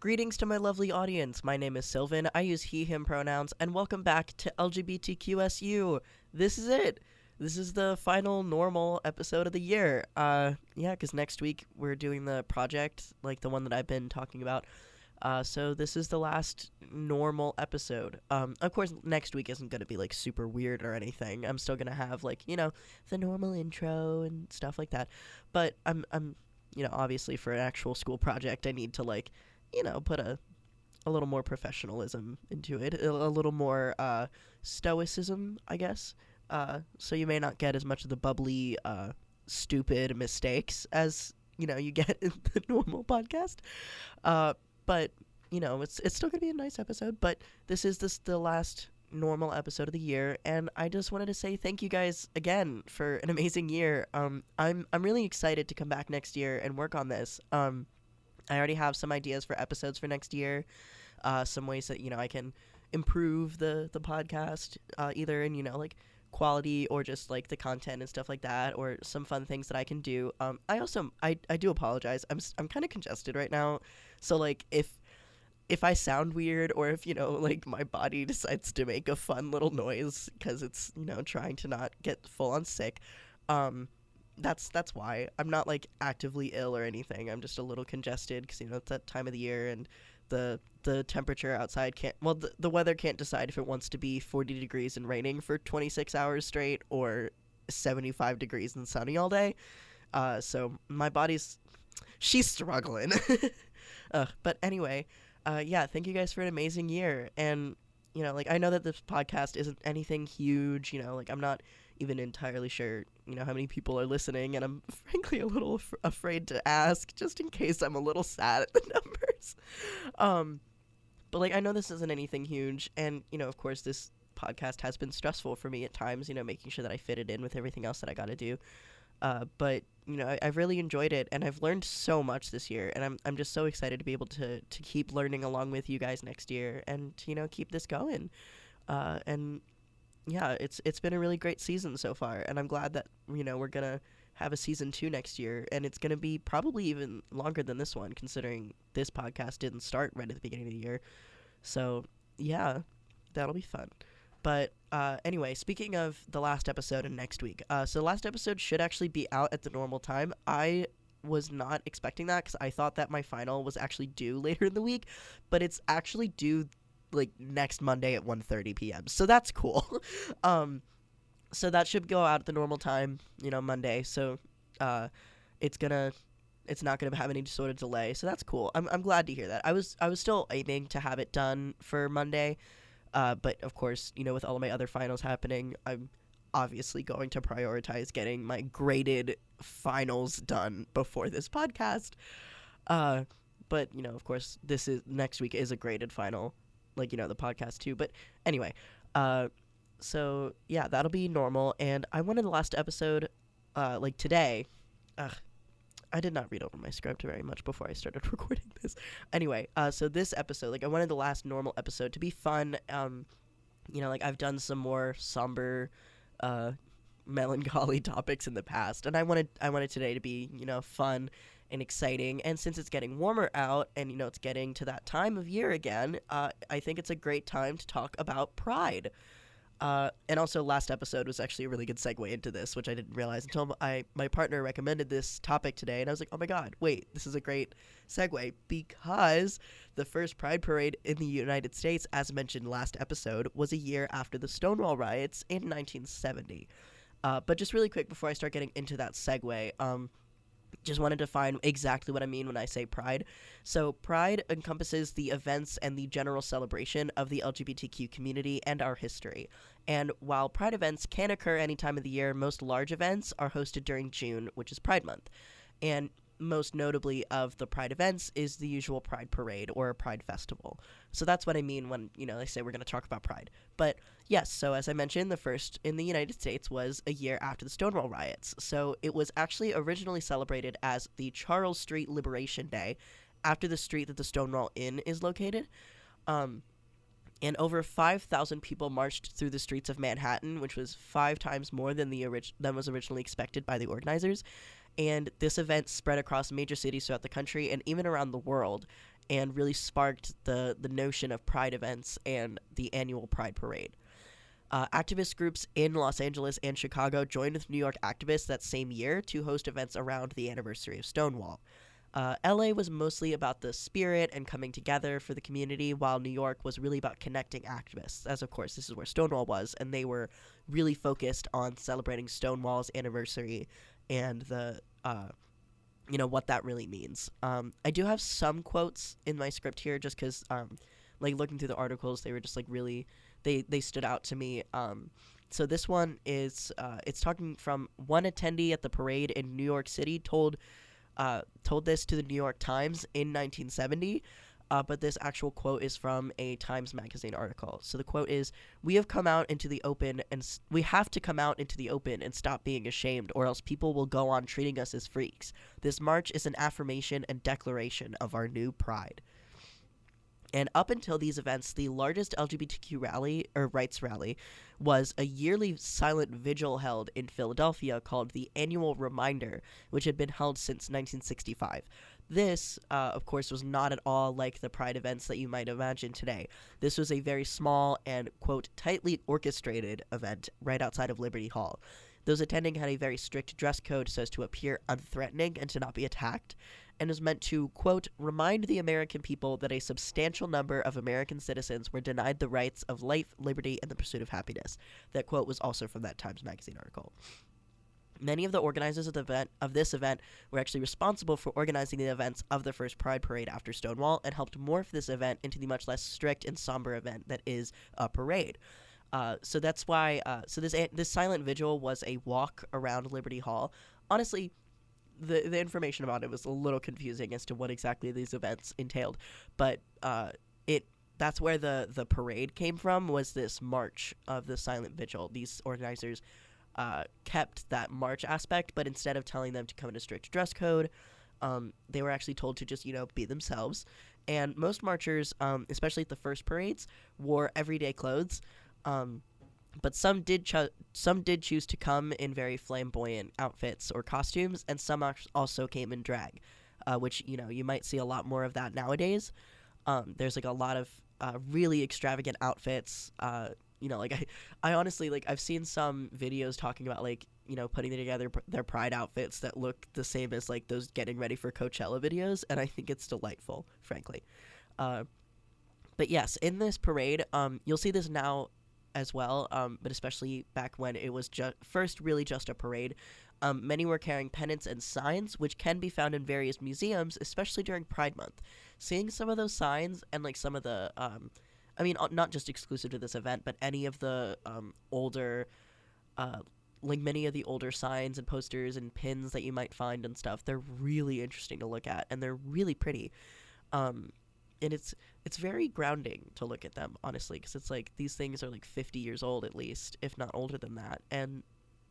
Greetings to my lovely audience. My name is Sylvan. I use he, him pronouns, and welcome back to LGBTQSU. This is it. This is the final normal episode of the year. Uh, yeah, because next week we're doing the project, like the one that I've been talking about. Uh, so this is the last normal episode. Um, of course, next week isn't gonna be like super weird or anything. I'm still gonna have like you know the normal intro and stuff like that. But I'm I'm you know obviously for an actual school project, I need to like you know put a a little more professionalism into it, a, little more uh, stoicism, I guess. Uh, so you may not get as much of the bubbly, uh, stupid mistakes as you know you get in the normal podcast. Uh, but you know it's it's still gonna be a nice episode. But this is this the last normal episode of the year, and I just wanted to say thank you guys again for an amazing year. Um, I'm I'm really excited to come back next year and work on this. Um, I already have some ideas for episodes for next year. Uh, some ways that you know I can improve the the podcast, uh, either in you know like quality or just like the content and stuff like that, or some fun things that I can do. Um, I also I, I do apologize. I'm I'm kind of congested right now, so like if if I sound weird or if you know like my body decides to make a fun little noise because it's you know trying to not get full on sick, um, that's that's why I'm not like actively ill or anything. I'm just a little congested because you know it's that time of the year and the the temperature outside can't well the, the weather can't decide if it wants to be 40 degrees and raining for 26 hours straight or 75 degrees and sunny all day. Uh, so my body's she's struggling. uh, but anyway, uh, yeah, thank you guys for an amazing year and you know like I know that this podcast isn't anything huge. You know like I'm not even entirely sure you know how many people are listening and i'm frankly a little af- afraid to ask just in case i'm a little sad at the numbers. Um but like i know this isn't anything huge and you know of course this podcast has been stressful for me at times you know making sure that i fit it in with everything else that i got to do. Uh, but you know I, i've really enjoyed it and i've learned so much this year and i'm, I'm just so excited to be able to, to keep learning along with you guys next year and you know keep this going. Uh, and yeah, it's it's been a really great season so far, and I'm glad that you know we're gonna have a season two next year, and it's gonna be probably even longer than this one, considering this podcast didn't start right at the beginning of the year. So yeah, that'll be fun. But uh, anyway, speaking of the last episode and next week, uh, so the last episode should actually be out at the normal time. I was not expecting that because I thought that my final was actually due later in the week, but it's actually due like next Monday at 1:30 p.m. So that's cool. um so that should go out at the normal time, you know, Monday. So uh it's to it's not to have any sort of delay. So that's cool. I'm I'm glad to hear that. I was I was still aiming to have it done for Monday. Uh but of course, you know, with all of my other finals happening, I'm obviously going to prioritize getting my graded finals done before this podcast. Uh but you know, of course, this is next week is a graded final like you know the podcast too. But anyway, uh, so yeah, that'll be normal. And I wanted the last episode, uh, like today. Ugh, I did not read over my script very much before I started recording this. Anyway, uh, so this episode, like I wanted the last normal episode to be fun. Um, you know, like I've done some more somber, uh, melancholy topics in the past, and I wanted I wanted today to be you know fun and exciting. And since it's getting warmer out and, you know, it's getting to that time of year again, uh, I think it's a great time to talk about pride. Uh, and also, last episode was actually a really good segue into this, which I didn't realize until I my partner recommended this topic today, and I was like, "Oh my god, wait, this is a great segue because the first Pride parade in the United States, as mentioned last episode, was a year after the Stonewall riots in 1970." Uh, but just really quick before I start getting into that segue, um, just want to define exactly what I mean when I say pride. So, pride encompasses the events and the general celebration of the LGBTQ community and our history. And while pride events can occur any time of the year, most large events are hosted during June, which is Pride Month. And most notably of the pride events is the usual pride parade or a pride festival. So that's what i mean when you know they say we're going to talk about pride. But yes so as i mentioned the first in the united states was a year after the stonewall riots. So it was actually originally celebrated as the charles street liberation day after the street that the stonewall inn is located. Um, and over 5,000 people marched through the streets of Manhattan, which was five times more than the orig- than was originally expected by the organizers and this event spread across major cities throughout the country and even around the world. and really sparked the the notion of pride events and the annual Pride Parade. Uh, activist groups in Los Angeles and Chicago joined with New York activists that same year to host events around the anniversary of Stonewall. Uh, LA was mostly about the spirit and coming together for the community, while New York was really about connecting activists, as of course this is where Stonewall was, and they were really focused on celebrating Stonewall's anniversary and the, uh, you know, what that really means. Um, I do have some quotes in my script here, just because, um, like looking through the articles, they were just like really, they they stood out to me. Um, so this one is, uh, it's talking from one attendee at the parade in New York City told uh, told this to the New York Times in 1970. Uh, but this actual quote is from a Times Magazine article. So the quote is We have come out into the open, and s- we have to come out into the open and stop being ashamed, or else people will go on treating us as freaks. This march is an affirmation and declaration of our new pride. And up until these events, the largest LGBTQ rally or rights rally was a yearly silent vigil held in Philadelphia called the Annual Reminder, which had been held since 1965. This, uh, of course, was not at all like the Pride events that you might imagine today. This was a very small and, quote, tightly orchestrated event right outside of Liberty Hall. Those attending had a very strict dress code so as to appear unthreatening and to not be attacked, and is meant to, quote, remind the American people that a substantial number of American citizens were denied the rights of life, liberty, and the pursuit of happiness. That quote was also from that Times Magazine article. Many of the organizers of the event of this event were actually responsible for organizing the events of the first Pride Parade after Stonewall and helped morph this event into the much less strict and somber event that is a parade. Uh, so that's why. Uh, so this this silent vigil was a walk around Liberty Hall. Honestly, the the information about it was a little confusing as to what exactly these events entailed, but uh, it that's where the the parade came from was this march of the silent vigil. These organizers uh, kept that march aspect, but instead of telling them to come in a strict dress code, um, they were actually told to just you know be themselves. And most marchers, um, especially at the first parades, wore everyday clothes. Um, but some did cho- some did choose to come in very flamboyant outfits or costumes, and some also came in drag, uh, which you know you might see a lot more of that nowadays. Um, there's like a lot of uh, really extravagant outfits. Uh, you know, like I, I honestly like I've seen some videos talking about like you know putting together their pride outfits that look the same as like those getting ready for Coachella videos, and I think it's delightful, frankly. Uh, but yes, in this parade, um, you'll see this now as well, um, but especially back when it was just first really just a parade. Um, many were carrying pennants and signs, which can be found in various museums, especially during Pride Month. Seeing some of those signs and like some of the, um, I mean, uh, not just exclusive to this event, but any of the um, older, uh, like many of the older signs and posters and pins that you might find and stuff, they're really interesting to look at and they're really pretty. Um, and it's it's very grounding to look at them honestly because it's like these things are like 50 years old at least if not older than that and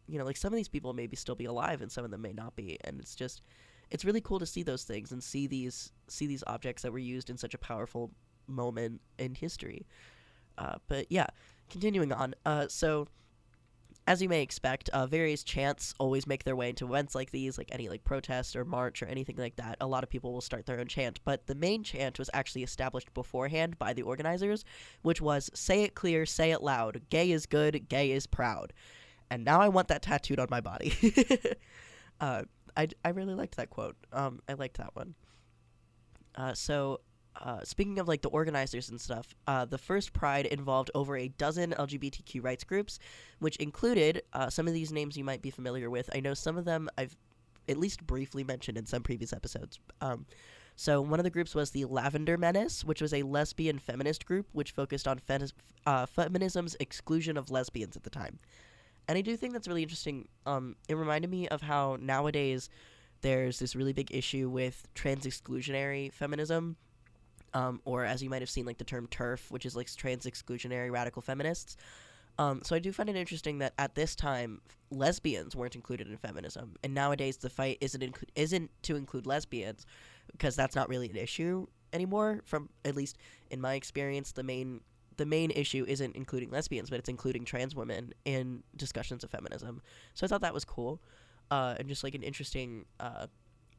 you know like some of these people maybe still be alive and some of them may not be and it's just it's really cool to see those things and see these see these objects that were used in such a powerful moment in history uh, but yeah continuing on uh, so as you may expect, uh, various chants always make their way into events like these, like any like protest or march or anything like that. A lot of people will start their own chant, but the main chant was actually established beforehand by the organizers, which was "Say it clear, say it loud. Gay is good, gay is proud." And now I want that tattooed on my body. uh, I I really liked that quote. Um, I liked that one. Uh, so uh, speaking of like the organizers and stuff, uh, the first Pride involved over a dozen LGBTQ rights groups, which included uh, some of these names you might be familiar with. I know some of them I've at least briefly mentioned in some previous episodes. Um, so one of the groups was the Lavender Menace, which was a lesbian feminist group which focused on fe- uh, feminism's exclusion of lesbians at the time. And I do think that's really interesting. Um, it reminded me of how nowadays there's this really big issue with trans exclusionary feminism um, or as you might have seen, like the term TERF, which is like trans exclusionary radical feminists. Um, so I do find it interesting that at this time, lesbians weren't included in feminism, and nowadays the fight isn't inc- isn't to include lesbians because that's not really an issue anymore. From at least in my experience, the main the main issue isn't including lesbians, but it's including trans women in discussions of feminism. So I thought that was cool, uh, and just like an interesting, uh,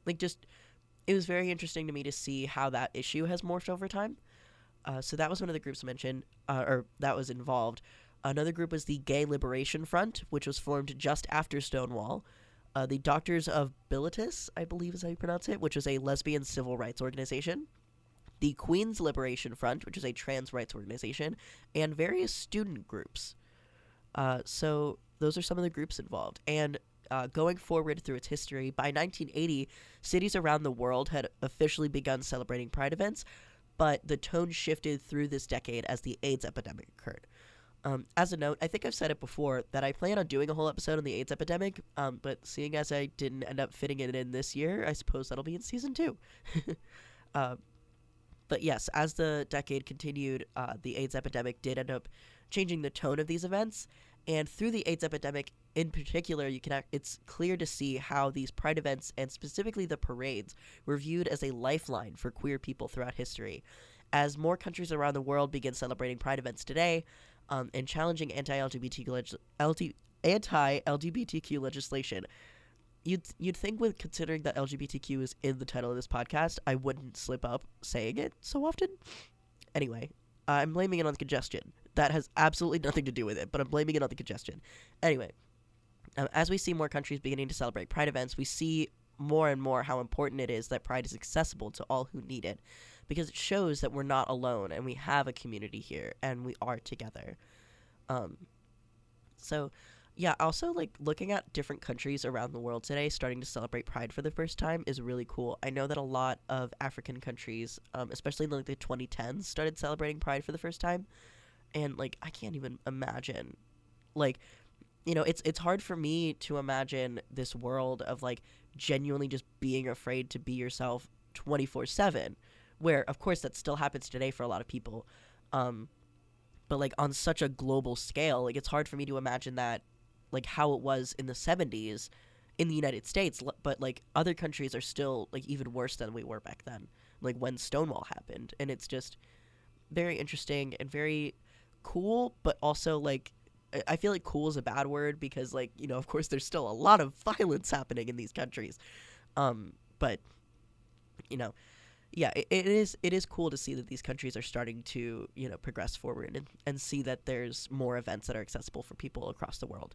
like just it was very interesting to me to see how that issue has morphed over time. Uh, so that was one of the groups mentioned, uh, or that was involved. Another group was the Gay Liberation Front, which was formed just after Stonewall. Uh, the Daughters of Bilitis, I believe is how you pronounce it, which was a lesbian civil rights organization. The Queens Liberation Front, which is a trans rights organization, and various student groups. Uh, so those are some of the groups involved. And uh, going forward through its history, by 1980, cities around the world had officially begun celebrating Pride events, but the tone shifted through this decade as the AIDS epidemic occurred. Um, as a note, I think I've said it before that I plan on doing a whole episode on the AIDS epidemic, um, but seeing as I didn't end up fitting it in this year, I suppose that'll be in season two. uh, but yes, as the decade continued, uh, the AIDS epidemic did end up changing the tone of these events, and through the AIDS epidemic in particular, you can act, it's clear to see how these pride events and specifically the parades were viewed as a lifeline for queer people throughout history. As more countries around the world begin celebrating pride events today, um, and challenging anti-LGBTQ anti-LGBTQ legislation. You'd you'd think with considering that LGBTQ is in the title of this podcast, I wouldn't slip up saying it so often. Anyway, I'm blaming it on the congestion. That has absolutely nothing to do with it, but I'm blaming it on the congestion. Anyway, as we see more countries beginning to celebrate Pride events, we see more and more how important it is that Pride is accessible to all who need it because it shows that we're not alone and we have a community here and we are together. Um, so, yeah, also like looking at different countries around the world today starting to celebrate Pride for the first time is really cool. I know that a lot of African countries, um, especially in like the 2010s, started celebrating Pride for the first time, and like I can't even imagine, like, you know, it's it's hard for me to imagine this world of like genuinely just being afraid to be yourself 24 seven where of course that still happens today for a lot of people um, but like on such a global scale like it's hard for me to imagine that like how it was in the 70s in the united states but like other countries are still like even worse than we were back then like when stonewall happened and it's just very interesting and very cool but also like i feel like cool is a bad word because like you know of course there's still a lot of violence happening in these countries um but you know yeah, it, it is it is cool to see that these countries are starting to you know progress forward and, and see that there's more events that are accessible for people across the world.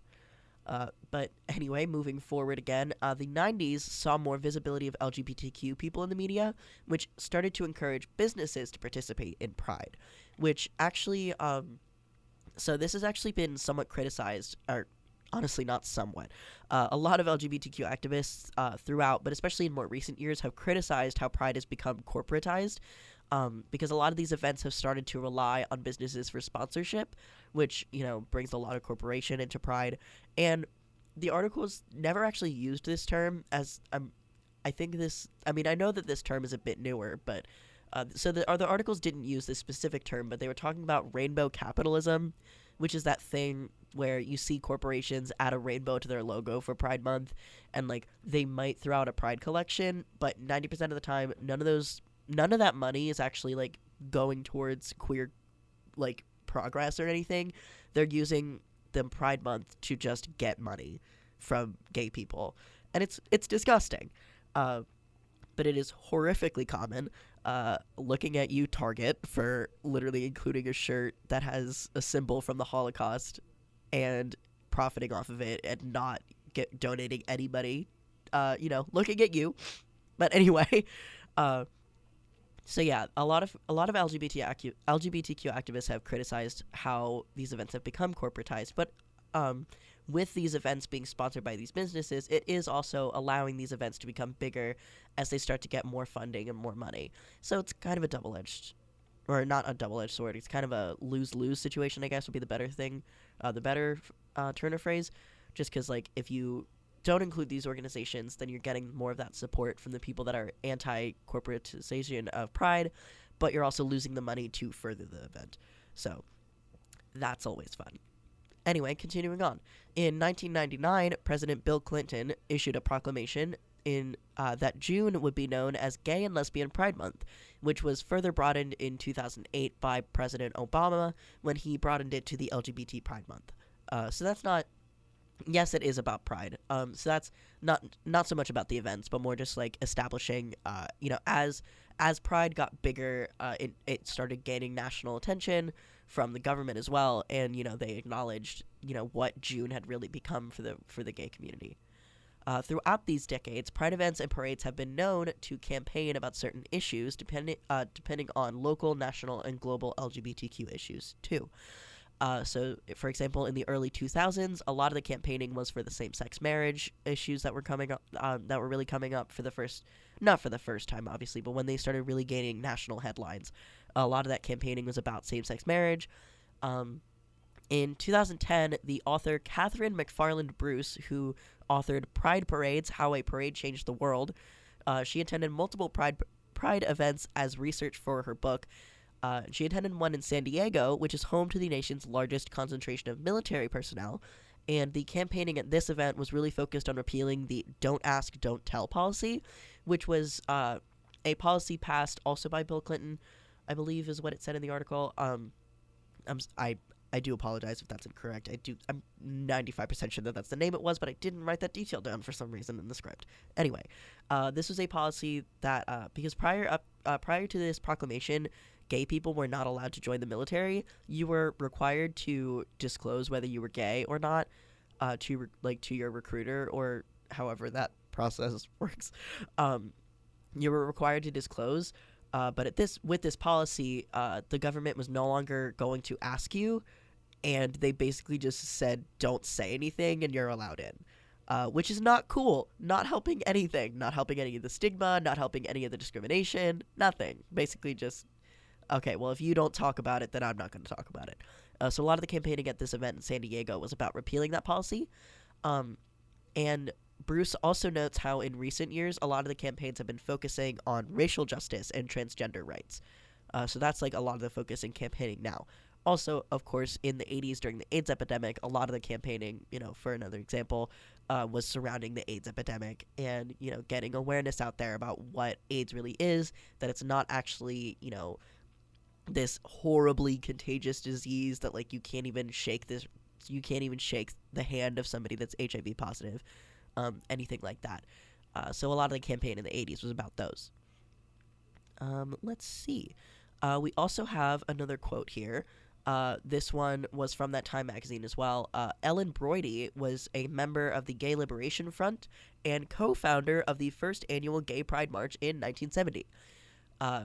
Uh, but anyway, moving forward again, uh, the 90s saw more visibility of LGBTQ people in the media, which started to encourage businesses to participate in Pride, which actually, um, so this has actually been somewhat criticized, or honestly not somewhat. Uh, a lot of LGBTQ activists uh, throughout, but especially in more recent years, have criticized how Pride has become corporatized. Um, because a lot of these events have started to rely on businesses for sponsorship, which you know brings a lot of corporation into Pride. And the articles never actually used this term as um, I think this. I mean, I know that this term is a bit newer, but uh, so the, the articles didn't use this specific term, but they were talking about rainbow capitalism, which is that thing where you see corporations add a rainbow to their logo for Pride Month, and like they might throw out a Pride collection, but ninety percent of the time, none of those, none of that money is actually like going towards queer, like progress or anything. They're using the Pride Month to just get money from gay people, and it's it's disgusting. Uh, but it is horrifically common. Uh, looking at you, Target, for literally including a shirt that has a symbol from the Holocaust and profiting off of it and not get donating anybody. Uh, you know, looking at you. But anyway, uh, so yeah, a lot of a lot of LGBT acu- LGBTQ activists have criticized how these events have become corporatized, but um, with these events being sponsored by these businesses, it is also allowing these events to become bigger as they start to get more funding and more money. So it's kind of a double edged or not a double-edged sword. It's kind of a lose-lose situation, I guess, would be the better thing, uh, the better uh, turn of phrase. Just because, like, if you don't include these organizations, then you're getting more of that support from the people that are anti-corporatization of Pride, but you're also losing the money to further the event. So that's always fun. Anyway, continuing on. In 1999, President Bill Clinton issued a proclamation in uh, that June would be known as Gay and Lesbian Pride Month, which was further broadened in 2008 by President Obama when he broadened it to the LGBT Pride Month. Uh, so that's not yes, it is about Pride. Um, so that's not not so much about the events, but more just like establishing, uh, you know, as as Pride got bigger, uh, it it started gaining national attention from the government as well, and you know they acknowledged, you know, what June had really become for the for the gay community. Uh, throughout these decades, Pride events and parades have been known to campaign about certain issues, depending uh, depending on local, national, and global LGBTQ issues too. Uh, so, for example, in the early 2000s, a lot of the campaigning was for the same-sex marriage issues that were coming up, uh, that were really coming up for the first, not for the first time, obviously, but when they started really gaining national headlines, a lot of that campaigning was about same-sex marriage. Um, in 2010, the author Katherine McFarland Bruce, who authored Pride Parades: How a Parade Changed the World, uh, she attended multiple Pride Pride events as research for her book. Uh, she attended one in San Diego, which is home to the nation's largest concentration of military personnel. And the campaigning at this event was really focused on repealing the "Don't Ask, Don't Tell" policy, which was uh, a policy passed also by Bill Clinton, I believe, is what it said in the article. Um, I'm, I I do apologize if that's incorrect. I do. I'm 95% sure that that's the name it was, but I didn't write that detail down for some reason in the script. Anyway, uh, this was a policy that uh, because prior up uh, prior to this proclamation, gay people were not allowed to join the military. You were required to disclose whether you were gay or not uh, to re- like to your recruiter or however that process works. Um, you were required to disclose. Uh, but at this with this policy, uh, the government was no longer going to ask you, and they basically just said, "Don't say anything, and you're allowed in." Uh, which is not cool, not helping anything, not helping any of the stigma, not helping any of the discrimination, nothing. Basically, just okay, well, if you don't talk about it, then I'm not going to talk about it. Uh, so a lot of the campaigning at this event in San Diego was about repealing that policy. Um, and Bruce also notes how in recent years, a lot of the campaigns have been focusing on racial justice and transgender rights. Uh, so that's like a lot of the focus in campaigning now. Also, of course, in the 80s during the AIDS epidemic, a lot of the campaigning, you know, for another example, uh, was surrounding the AIDS epidemic and, you know, getting awareness out there about what AIDS really is, that it's not actually, you know, this horribly contagious disease that like you can't even shake this you can't even shake the hand of somebody that's HIV positive, um, anything like that. Uh, so a lot of the campaign in the 80s was about those. Um, let's see. Uh, we also have another quote here. Uh, this one was from that Time magazine as well. Uh, Ellen Broidy was a member of the Gay Liberation Front and co founder of the first annual Gay Pride March in 1970. Uh,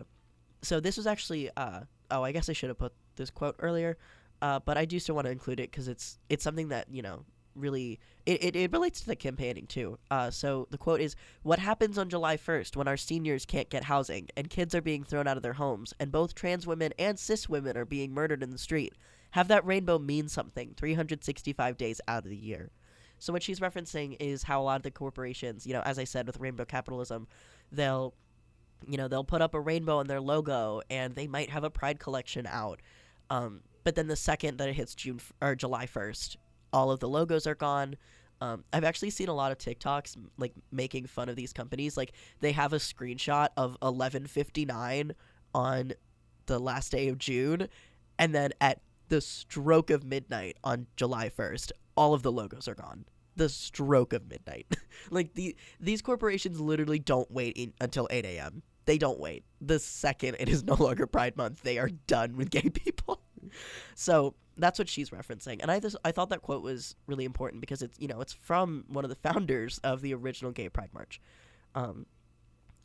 so this was actually uh, oh I guess I should have put this quote earlier, but I do still want to include it because it's it's something that you know really it, it, it relates to the campaigning too. Uh, so the quote is what happens on July 1st when our seniors can't get housing and kids are being thrown out of their homes and both trans women and cis women are being murdered in the street. Have that rainbow mean something 365 days out of the year. So what she's referencing is how a lot of the corporations, you know, as I said with rainbow capitalism, they'll you know they'll put up a rainbow on their logo and they might have a pride collection out um, but then the second that it hits june f- or july 1st all of the logos are gone um, i've actually seen a lot of tiktoks like making fun of these companies like they have a screenshot of 1159 on the last day of june and then at the stroke of midnight on july 1st all of the logos are gone the stroke of midnight. like the these corporations literally don't wait in, until 8 a.m. They don't wait. The second it is no longer Pride Month, they are done with gay people. so that's what she's referencing, and I just I thought that quote was really important because it's you know it's from one of the founders of the original Gay Pride March. Um,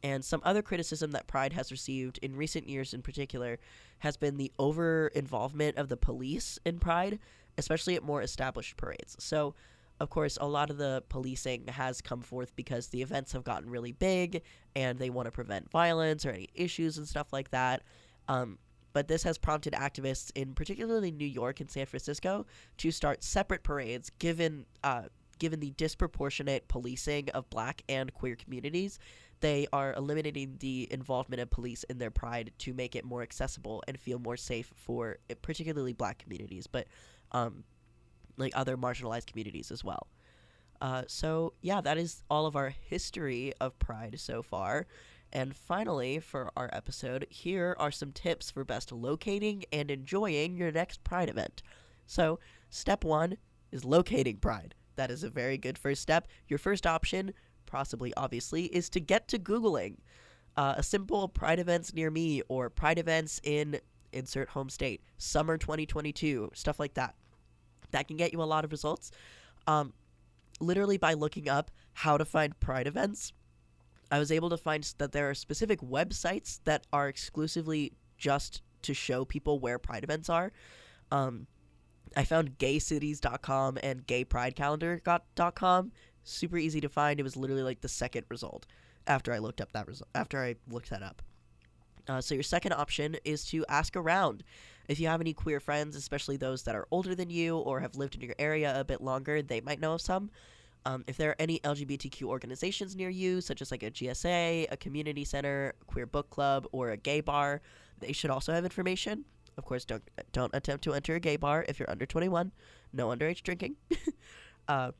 and some other criticism that Pride has received in recent years, in particular, has been the over involvement of the police in Pride, especially at more established parades. So of course, a lot of the policing has come forth because the events have gotten really big and they want to prevent violence or any issues and stuff like that. Um, but this has prompted activists in particularly New York and San Francisco to start separate parades given uh, given the disproportionate policing of black and queer communities. They are eliminating the involvement of police in their pride to make it more accessible and feel more safe for particularly black communities. But um, like other marginalized communities as well. Uh, so yeah, that is all of our history of Pride so far. And finally, for our episode, here are some tips for best locating and enjoying your next Pride event. So, step one is locating Pride. That is a very good first step. Your first option, possibly obviously, is to get to Googling uh, a simple Pride events near me or Pride events in insert home state, summer 2022, stuff like that. That can get you a lot of results. Um, literally by looking up how to find Pride events, I was able to find that there are specific websites that are exclusively just to show people where Pride events are. Um, I found gaycities.com and gaypridecalendar.com. Super easy to find. It was literally like the second result after I looked up that result. After I looked that up. Uh, so your second option is to ask around. If you have any queer friends, especially those that are older than you or have lived in your area a bit longer, they might know of some. Um, if there are any LGBTQ organizations near you, such as like a GSA, a community center, queer book club, or a gay bar, they should also have information. Of course, don't don't attempt to enter a gay bar if you're under 21. No underage drinking. uh,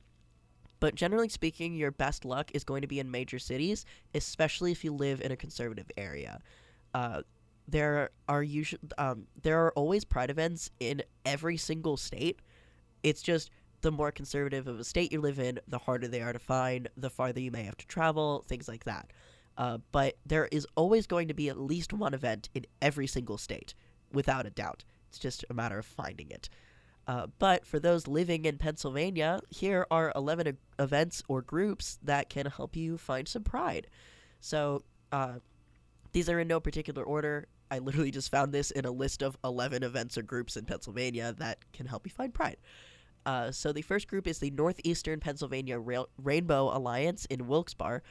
but generally speaking, your best luck is going to be in major cities, especially if you live in a conservative area. Uh, there are usually um, there are always pride events in every single state. It's just the more conservative of a state you live in, the harder they are to find, the farther you may have to travel, things like that. Uh, but there is always going to be at least one event in every single state, without a doubt. It's just a matter of finding it. Uh, but for those living in Pennsylvania, here are 11 events or groups that can help you find some pride. So uh, these are in no particular order. I literally just found this in a list of 11 events or groups in Pennsylvania that can help you find pride. Uh, so the first group is the Northeastern Pennsylvania Rainbow Alliance in Wilkes-Barre.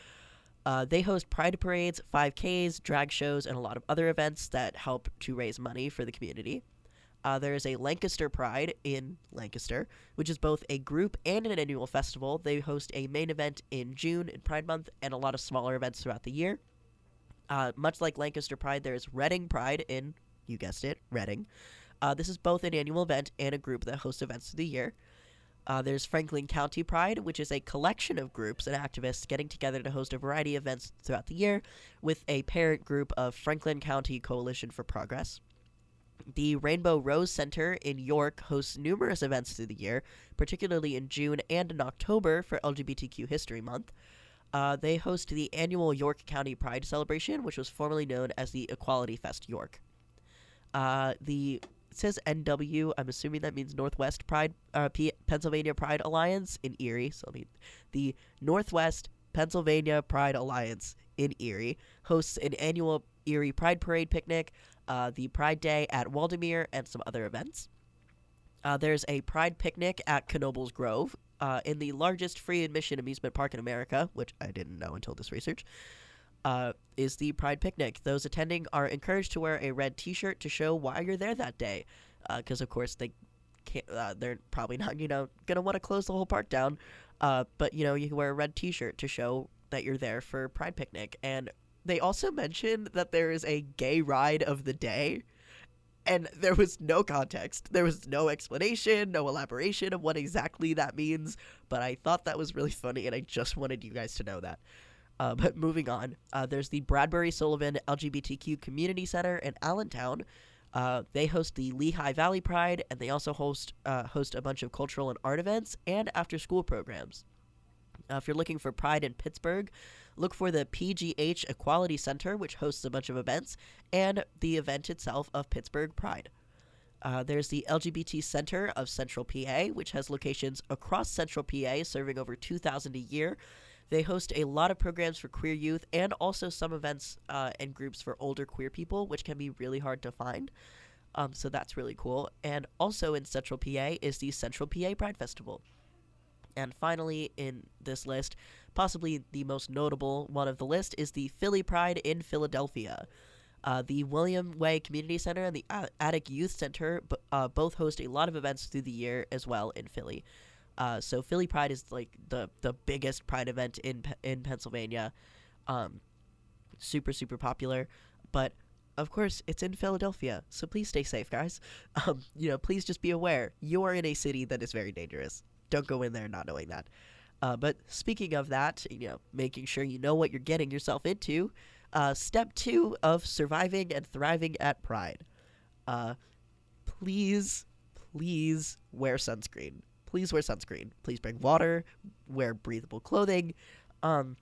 Uh, they host pride parades, 5Ks, drag shows, and a lot of other events that help to raise money for the community. Uh, there is a Lancaster Pride in Lancaster, which is both a group and an annual festival. They host a main event in June in Pride Month and a lot of smaller events throughout the year. Uh, much like Lancaster Pride, there is Reading Pride in, you guessed it, Reading. Uh, this is both an annual event and a group that hosts events through the year. Uh, there's Franklin County Pride, which is a collection of groups and activists getting together to host a variety of events throughout the year, with a parent group of Franklin County Coalition for Progress. The Rainbow Rose Center in York hosts numerous events through the year, particularly in June and in October for LGBTQ History Month. Uh, they host the annual York County Pride celebration, which was formerly known as the Equality Fest York. Uh, the it says NW. I'm assuming that means Northwest Pride, uh, P- Pennsylvania Pride Alliance in Erie. So I mean, the Northwest Pennsylvania Pride Alliance in Erie hosts an annual Erie Pride Parade picnic uh, the Pride Day at Waldameer, and some other events. Uh, there's a Pride picnic at Knoebels Grove uh, in the largest free admission amusement park in America, which I didn't know until this research. Uh, is the Pride Picnic. Those attending are encouraged to wear a red T-shirt to show why you're there that day, because uh, of course they can't. Uh, they're probably not, you know, gonna want to close the whole park down. Uh, but you know, you can wear a red T-shirt to show that you're there for Pride Picnic, and they also mentioned that there is a gay ride of the day and there was no context. There was no explanation, no elaboration of what exactly that means, but I thought that was really funny and I just wanted you guys to know that. Uh, but moving on, uh, there's the Bradbury Sullivan LGBTQ Community Center in Allentown. Uh, they host the Lehigh Valley Pride, and they also host uh, host a bunch of cultural and art events and after school programs. Uh, if you're looking for Pride in Pittsburgh, look for the PGH Equality Center, which hosts a bunch of events, and the event itself of Pittsburgh Pride. Uh, there's the LGBT Center of Central PA, which has locations across Central PA, serving over 2,000 a year. They host a lot of programs for queer youth and also some events uh, and groups for older queer people, which can be really hard to find. Um, so that's really cool. And also in Central PA is the Central PA Pride Festival. And finally, in this list, possibly the most notable one of the list is the Philly Pride in Philadelphia. Uh, the William Way Community Center and the Attic Youth Center uh, both host a lot of events through the year as well in Philly. Uh, so Philly Pride is like the the biggest Pride event in in Pennsylvania, um, super super popular. But of course, it's in Philadelphia, so please stay safe, guys. Um, you know, please just be aware you are in a city that is very dangerous. Don't go in there not knowing that. Uh, but speaking of that, you know, making sure you know what you're getting yourself into. Uh, step two of surviving and thriving at Pride. Uh, please, please wear sunscreen please wear sunscreen. Please bring water. Wear breathable clothing. Um,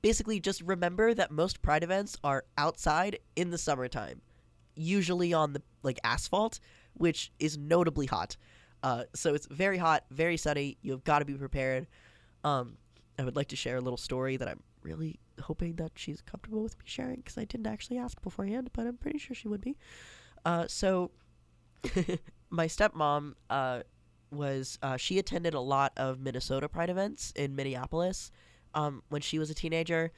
basically, just remember that most Pride events are outside in the summertime, usually on the like asphalt, which is notably hot. Uh, so it's very hot, very sunny. You've got to be prepared. Um, I would like to share a little story that I'm really hoping that she's comfortable with me sharing because I didn't actually ask beforehand, but I'm pretty sure she would be. Uh, so my stepmom uh, was uh, she attended a lot of Minnesota Pride events in Minneapolis um, when she was a teenager,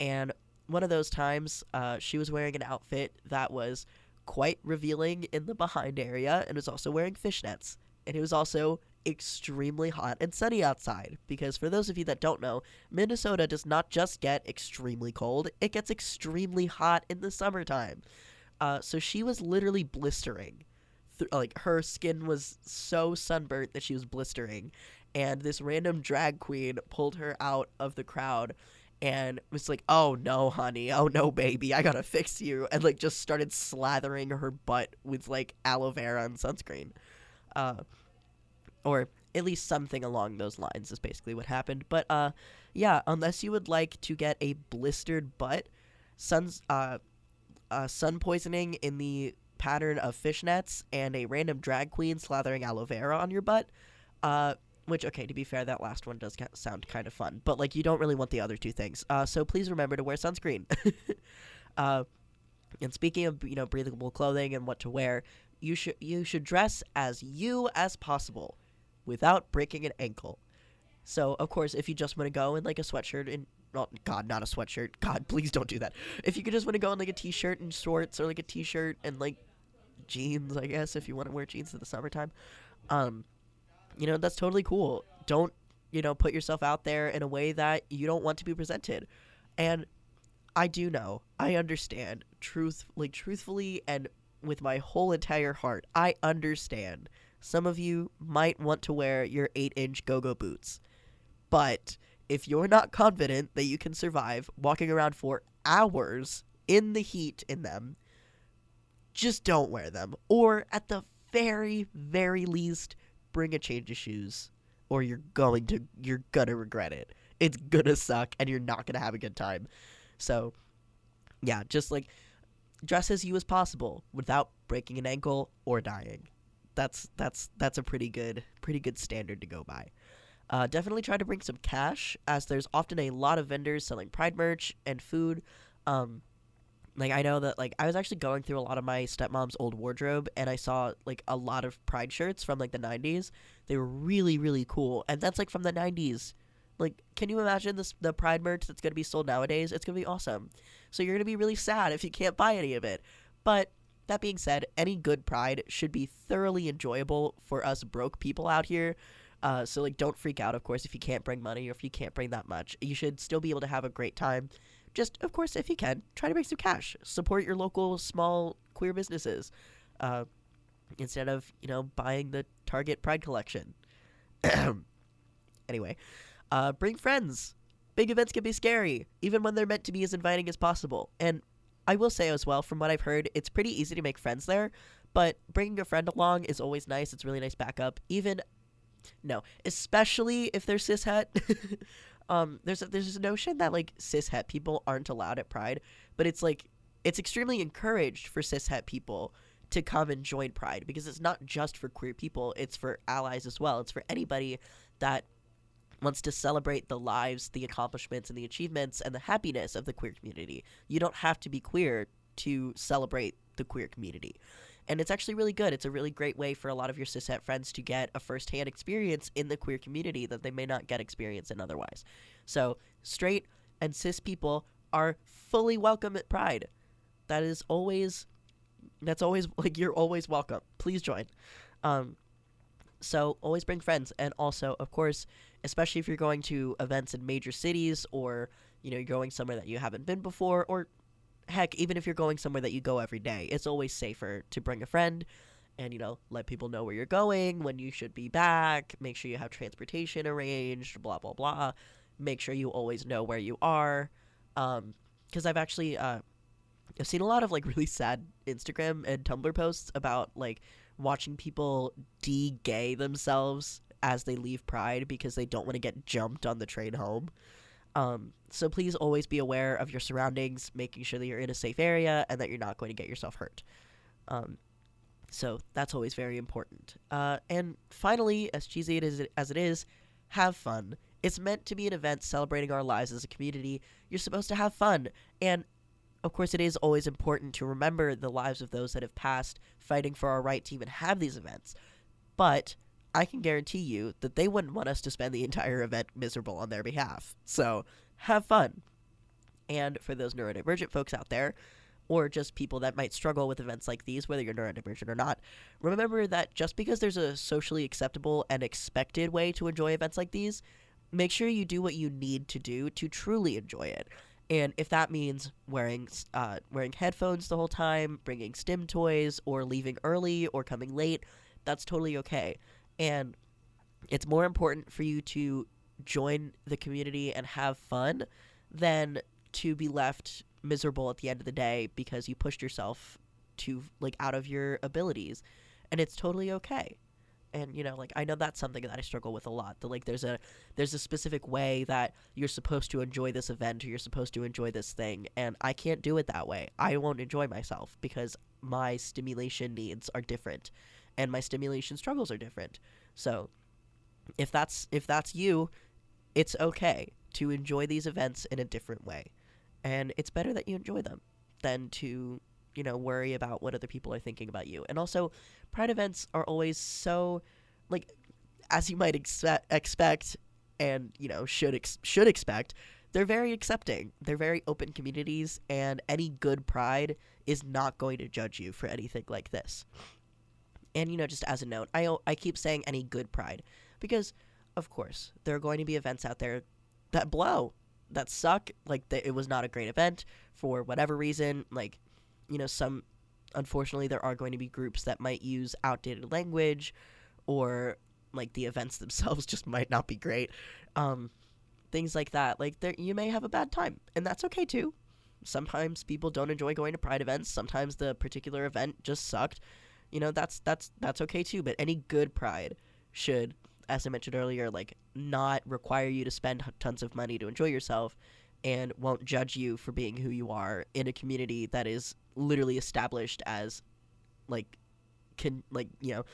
and one of those times uh, she was wearing an outfit that was quite revealing in the behind area and was also wearing fishnets, and it was also extremely hot and sunny outside because for those of you that don't know, Minnesota does not just get extremely cold, it gets extremely hot in the summertime. Uh, so she was literally blistering. Th- like her skin was so sunburnt that she was blistering, and this random drag queen pulled her out of the crowd and was like, "Oh no, honey. Oh no, baby. I gotta fix you," and like just started slathering her butt with like aloe vera and sunscreen. Uh, or at least something along those lines is basically what happened. But uh, yeah, unless you would like to get a blistered butt, sun's uh, uh, sun poisoning in the pattern of fishnets and a random drag queen slathering aloe vera on your butt. Uh, which okay, to be fair, that last one does sound kind of fun, but like you don't really want the other two things. Uh, so please remember to wear sunscreen. uh, and speaking of you know breathable clothing and what to wear, you should you should dress as you as possible without breaking an ankle. So, of course, if you just want to go in like a sweatshirt and well, God, not a sweatshirt. God, please don't do that. If you could just want to go in like a t-shirt and shorts or like a t-shirt and like jeans, I guess, if you want to wear jeans in the summertime, um, you know, that's totally cool. Don't, you know, put yourself out there in a way that you don't want to be presented. And I do know, I understand, truth, like truthfully and with my whole entire heart, I understand some of you might want to wear your 8 inch go go boots. But if you're not confident that you can survive walking around for hours in the heat in them, just don't wear them. Or at the very, very least, bring a change of shoes. Or you're going to you're gonna regret it. It's gonna suck and you're not gonna have a good time. So yeah, just like dress as you as possible without breaking an ankle or dying that's that's that's a pretty good pretty good standard to go by. Uh, definitely try to bring some cash, as there's often a lot of vendors selling Pride merch and food. Um, like I know that like I was actually going through a lot of my stepmom's old wardrobe, and I saw like a lot of Pride shirts from like the '90s. They were really really cool, and that's like from the '90s. Like, can you imagine this the Pride merch that's gonna be sold nowadays? It's gonna be awesome. So you're gonna be really sad if you can't buy any of it. But that being said, any good pride should be thoroughly enjoyable for us broke people out here. Uh, so like, don't freak out, of course, if you can't bring money or if you can't bring that much. You should still be able to have a great time. Just, of course, if you can, try to make some cash. Support your local small queer businesses, uh, instead of you know buying the Target Pride collection. anyway, uh, bring friends. Big events can be scary, even when they're meant to be as inviting as possible. And I will say as well, from what I've heard, it's pretty easy to make friends there. But bringing a friend along is always nice. It's really nice backup. Even, no, especially if they're cishet. um, there's a, there's a notion that like cishet people aren't allowed at Pride, but it's like it's extremely encouraged for cishet people to come and join Pride because it's not just for queer people; it's for allies as well. It's for anybody that wants to celebrate the lives, the accomplishments, and the achievements and the happiness of the queer community. You don't have to be queer to celebrate the queer community. And it's actually really good. It's a really great way for a lot of your cishet friends to get a firsthand experience in the queer community that they may not get experience in otherwise. So, straight and cis people are fully welcome at Pride. That is always, that's always, like, you're always welcome. Please join. Um, so, always bring friends. And also, of course, especially if you're going to events in major cities or you know you're going somewhere that you haven't been before or heck even if you're going somewhere that you go every day it's always safer to bring a friend and you know let people know where you're going when you should be back make sure you have transportation arranged blah blah blah. Make sure you always know where you are. Um because i've actually uh i've seen a lot of like really sad instagram and tumblr posts about like watching people de-gay themselves as they leave Pride because they don't want to get jumped on the train home. Um, so please always be aware of your surroundings, making sure that you're in a safe area and that you're not going to get yourself hurt. Um, so that's always very important. Uh, and finally, as cheesy it is, as it is, have fun. It's meant to be an event celebrating our lives as a community. You're supposed to have fun. And of course, it is always important to remember the lives of those that have passed fighting for our right to even have these events. But I can guarantee you that they wouldn't want us to spend the entire event miserable on their behalf. So have fun. And for those neurodivergent folks out there, or just people that might struggle with events like these, whether you're neurodivergent or not, remember that just because there's a socially acceptable and expected way to enjoy events like these, make sure you do what you need to do to truly enjoy it. And if that means wearing uh, wearing headphones the whole time, bringing stim toys, or leaving early or coming late, that's totally okay. And it's more important for you to join the community and have fun than to be left miserable at the end of the day because you pushed yourself to like out of your abilities. And it's totally okay. And you know like i know that's something that i struggle with a lot that like there's a there's a specific way that you're supposed to enjoy this event or you're supposed to enjoy this thing. And i can't do it that way. I won't enjoy myself because my stimulation needs are different and my stimulation struggles are different. So if that's if that's you it's okay to enjoy these events in a different way. And it's better that you enjoy them than to you know worry about what other people are thinking about you. And also pride events are always so like as you might expe- expect and you know should ex- should expect they're very accepting. They're very open communities and any good pride is not going to judge you for anything like this and you know just as a note i i keep saying any good pride because of course there are going to be events out there that blow that suck. Like it was not a great event for whatever reason. Like you know, some unfortunately there are going to be groups that might use outdated language, or like the events themselves just might not be great. Um, things like that. Like there, you may have a bad time, and that's okay too. Sometimes people don't enjoy going to pride events. Sometimes the particular event just sucked. You know, that's that's that's okay too. But any good pride should as I mentioned earlier, like not require you to spend tons of money to enjoy yourself and won't judge you for being who you are in a community that is literally established as like can like, you know,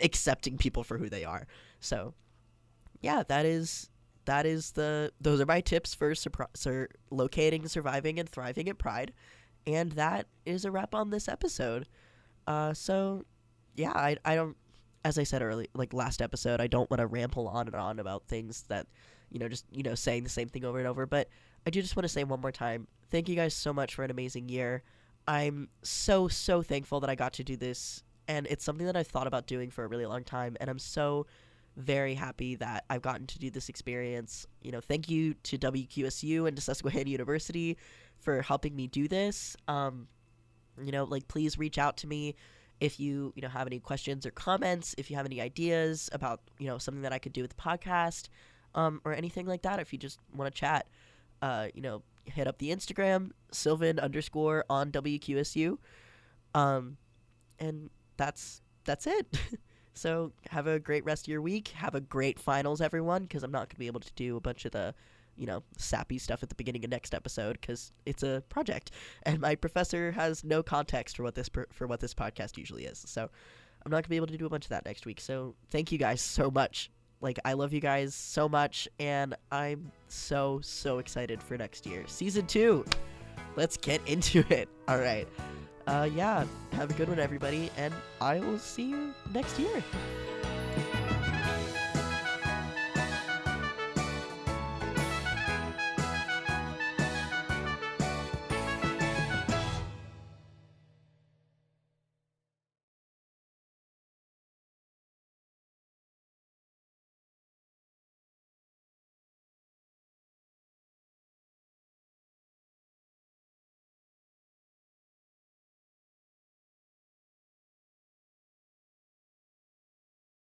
accepting people for who they are. So, yeah, that is that is the those are my tips for surpri- sur- locating, surviving and thriving at Pride. And that is a wrap on this episode. Uh, so yeah, I, I don't as I said earlier, like last episode, I don't want to ramble on and on about things that, you know, just, you know, saying the same thing over and over. But I do just want to say one more time thank you guys so much for an amazing year. I'm so, so thankful that I got to do this. And it's something that I've thought about doing for a really long time. And I'm so very happy that I've gotten to do this experience. You know, thank you to WQSU and to Susquehanna University for helping me do this. Um, you know, like, please reach out to me if you you know have any questions or comments if you have any ideas about you know something that i could do with the podcast um, or anything like that. If you just want to chat uh, you know hit up the instagram sylvan underscore on wqsu um, and that's that's it. So have a great rest of your week. Have a great finals everyone because i'm not going to be able to do a bunch of the you know, sappy stuff at the beginning of next episode because it's a project, and my professor has no context for what this for what this podcast usually is. So I'm not gonna be able to do a bunch of that next week. So thank you guys so much. Like I love you guys so much, and I'm so so excited for next year, season two. Let's get into it. All right. Uh, yeah. Have a good one, everybody, and I will see you next year.